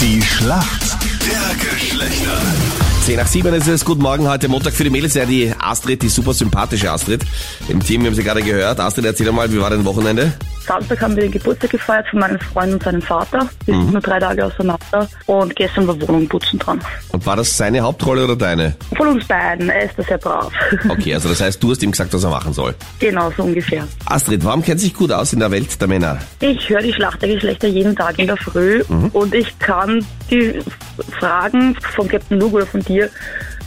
Die Schlacht der Geschlechter. 10 nach 7 ist es. Guten Morgen heute Montag für die Mädels. Ja, die Astrid, die super sympathische Astrid. Im Team, wir haben sie gerade gehört. Astrid, erzähl mal, wie war dein Wochenende? Samstag haben wir den Geburtstag gefeiert von meinem Freund und seinem Vater. Wir sind nur drei Tage auseinander und gestern war Wohnung putzen dran. Und war das seine Hauptrolle oder deine? Von uns beiden, er ist da sehr brav. Okay, also das heißt, du hast ihm gesagt, was er machen soll. genau, so ungefähr. Astrid, warum kennt sich gut aus in der Welt der Männer? Ich höre die Schlacht der Geschlechter jeden Tag in der Früh und ich kann die Fragen von Captain Luke oder von dir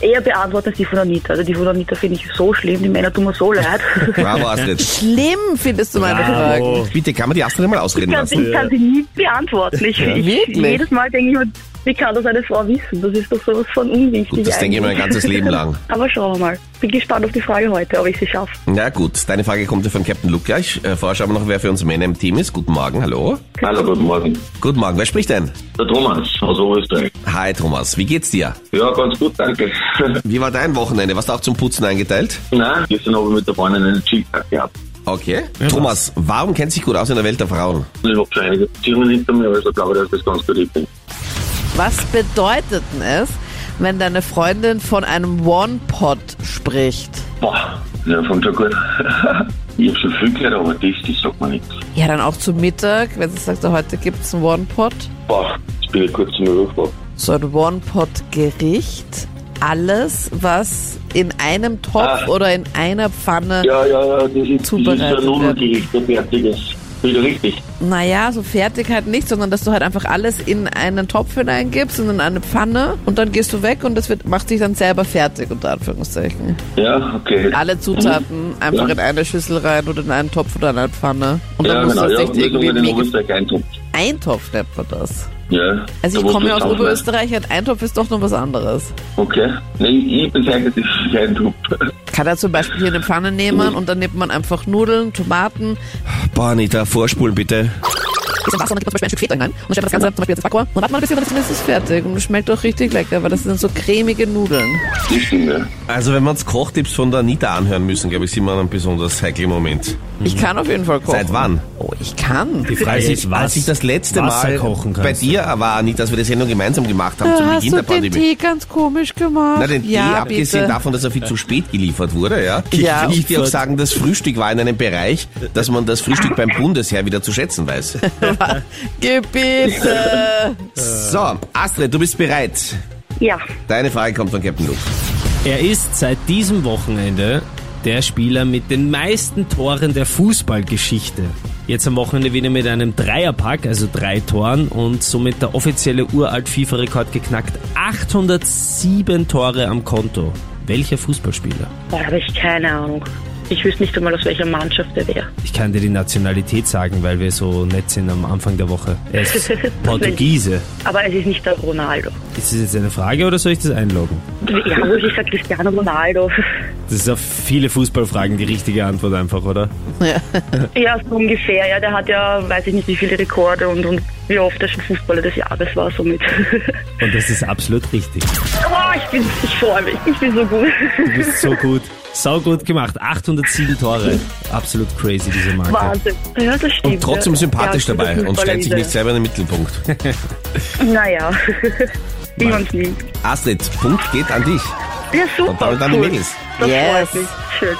eher beantworten als die von Anita. Also die von Anita finde ich so schlimm, die Männer tun mir so leid. Bravo, Astrid. Schlimm findest du meine Fragen. Bitte, kann man die Astrid mal ausreden Ich kann, lassen? ich kann sie nie beantworten. Ich, ich, Wirklich? jedes Mal denke ich mir, wie kann das eine Frau wissen? Das ist doch sowas von unwichtig. Gut, das denke ich mir mein eigentlich. ganzes Leben lang. Aber schauen wir mal. Bin gespannt auf die Frage heute, ob ich sie schaffe. Na gut, deine Frage kommt ja von Captain Luke gleich. Äh, vorher schauen wir noch, wer für uns Männer im Team ist. Guten Morgen, hallo. Hallo, guten Morgen. Guten Morgen, wer spricht denn? Der Thomas aus Oberösterreich. Hi Thomas, wie geht's dir? Ja, ganz gut, danke. Wie war dein Wochenende? Warst du auch zum Putzen eingeteilt? Nein, gestern habe ich mit der Freundin einen Cheat-Tag gehabt. Okay. Thomas, warum kennt sich gut aus in der Welt der Frauen? Ich habe schon einige Beziehungen hinter mir, also glaube ich, dass das ganz gut ist. Was bedeutet denn es, wenn deine Freundin von einem One-Pot spricht? Boah, ja, schon gut. ich habe schon viel gehört, aber das, das sagt man nichts. Ja, dann auch zum Mittag, wenn sie sagt, heute gibt's ein One-Pot. Boah, jetzt bin ich kurz zum Überfrag. So ein One-Pot-Gericht. Alles, was in einem Topf Ah. oder in einer Pfanne, Ja, ja, ja, das ist, das ist Zubereitet ein ein fertiges. Richtig. naja, so fertig halt nicht, sondern dass du halt einfach alles in einen Topf hineingibst und in eine Pfanne und dann gehst du weg und das wird, macht sich dann selber fertig, unter Anführungszeichen. Ja, okay. Alle Zutaten einfach Ja. in eine Schüssel rein oder in einen Topf oder in eine Pfanne. Und dann ja, musst genau, du ja, das das nicht irgendwie eintopft. Eintopf nennt man das. Ja. Also da ich komme ja aus man Oberösterreich, ein Eintopf ist doch noch was anderes. Okay. Nee, ich bezeichne das als Eintopf. Kann er zum Beispiel hier eine Pfanne nehmen und dann nimmt man einfach Nudeln, Tomaten, Boah, Anita, vorspulen bitte. bisschen Wasser und dann gibt man zum Beispiel ein Stück Feta rein und dann stellt man das Ganze zum Beispiel jetzt ins Backrohr und dann wartet man ein bisschen und dann ist es fertig und es schmeckt auch richtig lecker, weil das sind so cremige Nudeln. Stimmt, ja. Also wenn wir uns Kochtipps von der Anita anhören müssen, glaube ich, sind wir an einem besonders heiklen Moment. Ich kann auf jeden Fall kochen. Seit wann? Ich kann. Die Frage ist, was Als ich das letzte Wasser Mal kochen bei kannst. dir war, Anita, dass wir die Sendung gemeinsam gemacht haben, Da zum hast Beginn du der den Pandemie. Tee ganz komisch gemacht. Na, den Tee, ja, abgesehen bitte. davon, dass er viel zu spät geliefert wurde, ja. Ja. Kann ich dir auch sagen, das Frühstück war in einem Bereich, dass man das Frühstück beim Bundesheer wieder zu schätzen weiß. Gebiete. So, Astrid, du bist bereit. Ja, Deine Frage kommt von Captain Luke. Er ist seit diesem Wochenende der Spieler mit den meisten Toren der Fußballgeschichte. Jetzt am Wochenende wieder mit einem Dreierpack, also drei Toren und somit der offizielle Uralt-FIFA-Rekord geknackt. 807 Tore am Konto. Welcher Fußballspieler? da habe ich keine Ahnung. Ich wüsste nicht einmal, aus welcher Mannschaft er wäre. Ich kann dir die Nationalität sagen, weil wir so nett sind am Anfang der Woche. Er ist Portugiese. Aber es ist nicht der Ronaldo. Ist das jetzt eine Frage oder soll ich das einloggen? Ja, wo ich sage Cristiano Ronaldo. Das ist auf viele Fußballfragen die richtige Antwort einfach, oder? Ja. Ja, so ungefähr. Ja, der hat ja, weiß ich nicht, wie viele Rekorde und, und wie oft er schon Fußballer des Jahres war, somit. Und das ist absolut richtig. oh, ich bin, ich freue mich. Ich bin so gut. Du bist so gut. Sau gut gemacht. 807 Tore. Absolut crazy, diese Marke. Wahnsinn. Ja, das stimmt. Und trotzdem sympathisch Ja, dabei und stellt sich nicht selber in den Mittelpunkt. Naja, wie man es nimmt. Astrid, Punkt geht an dich. Ja, super. Und damit an die cool. Mädels. Das Yes. freut mich. Schön.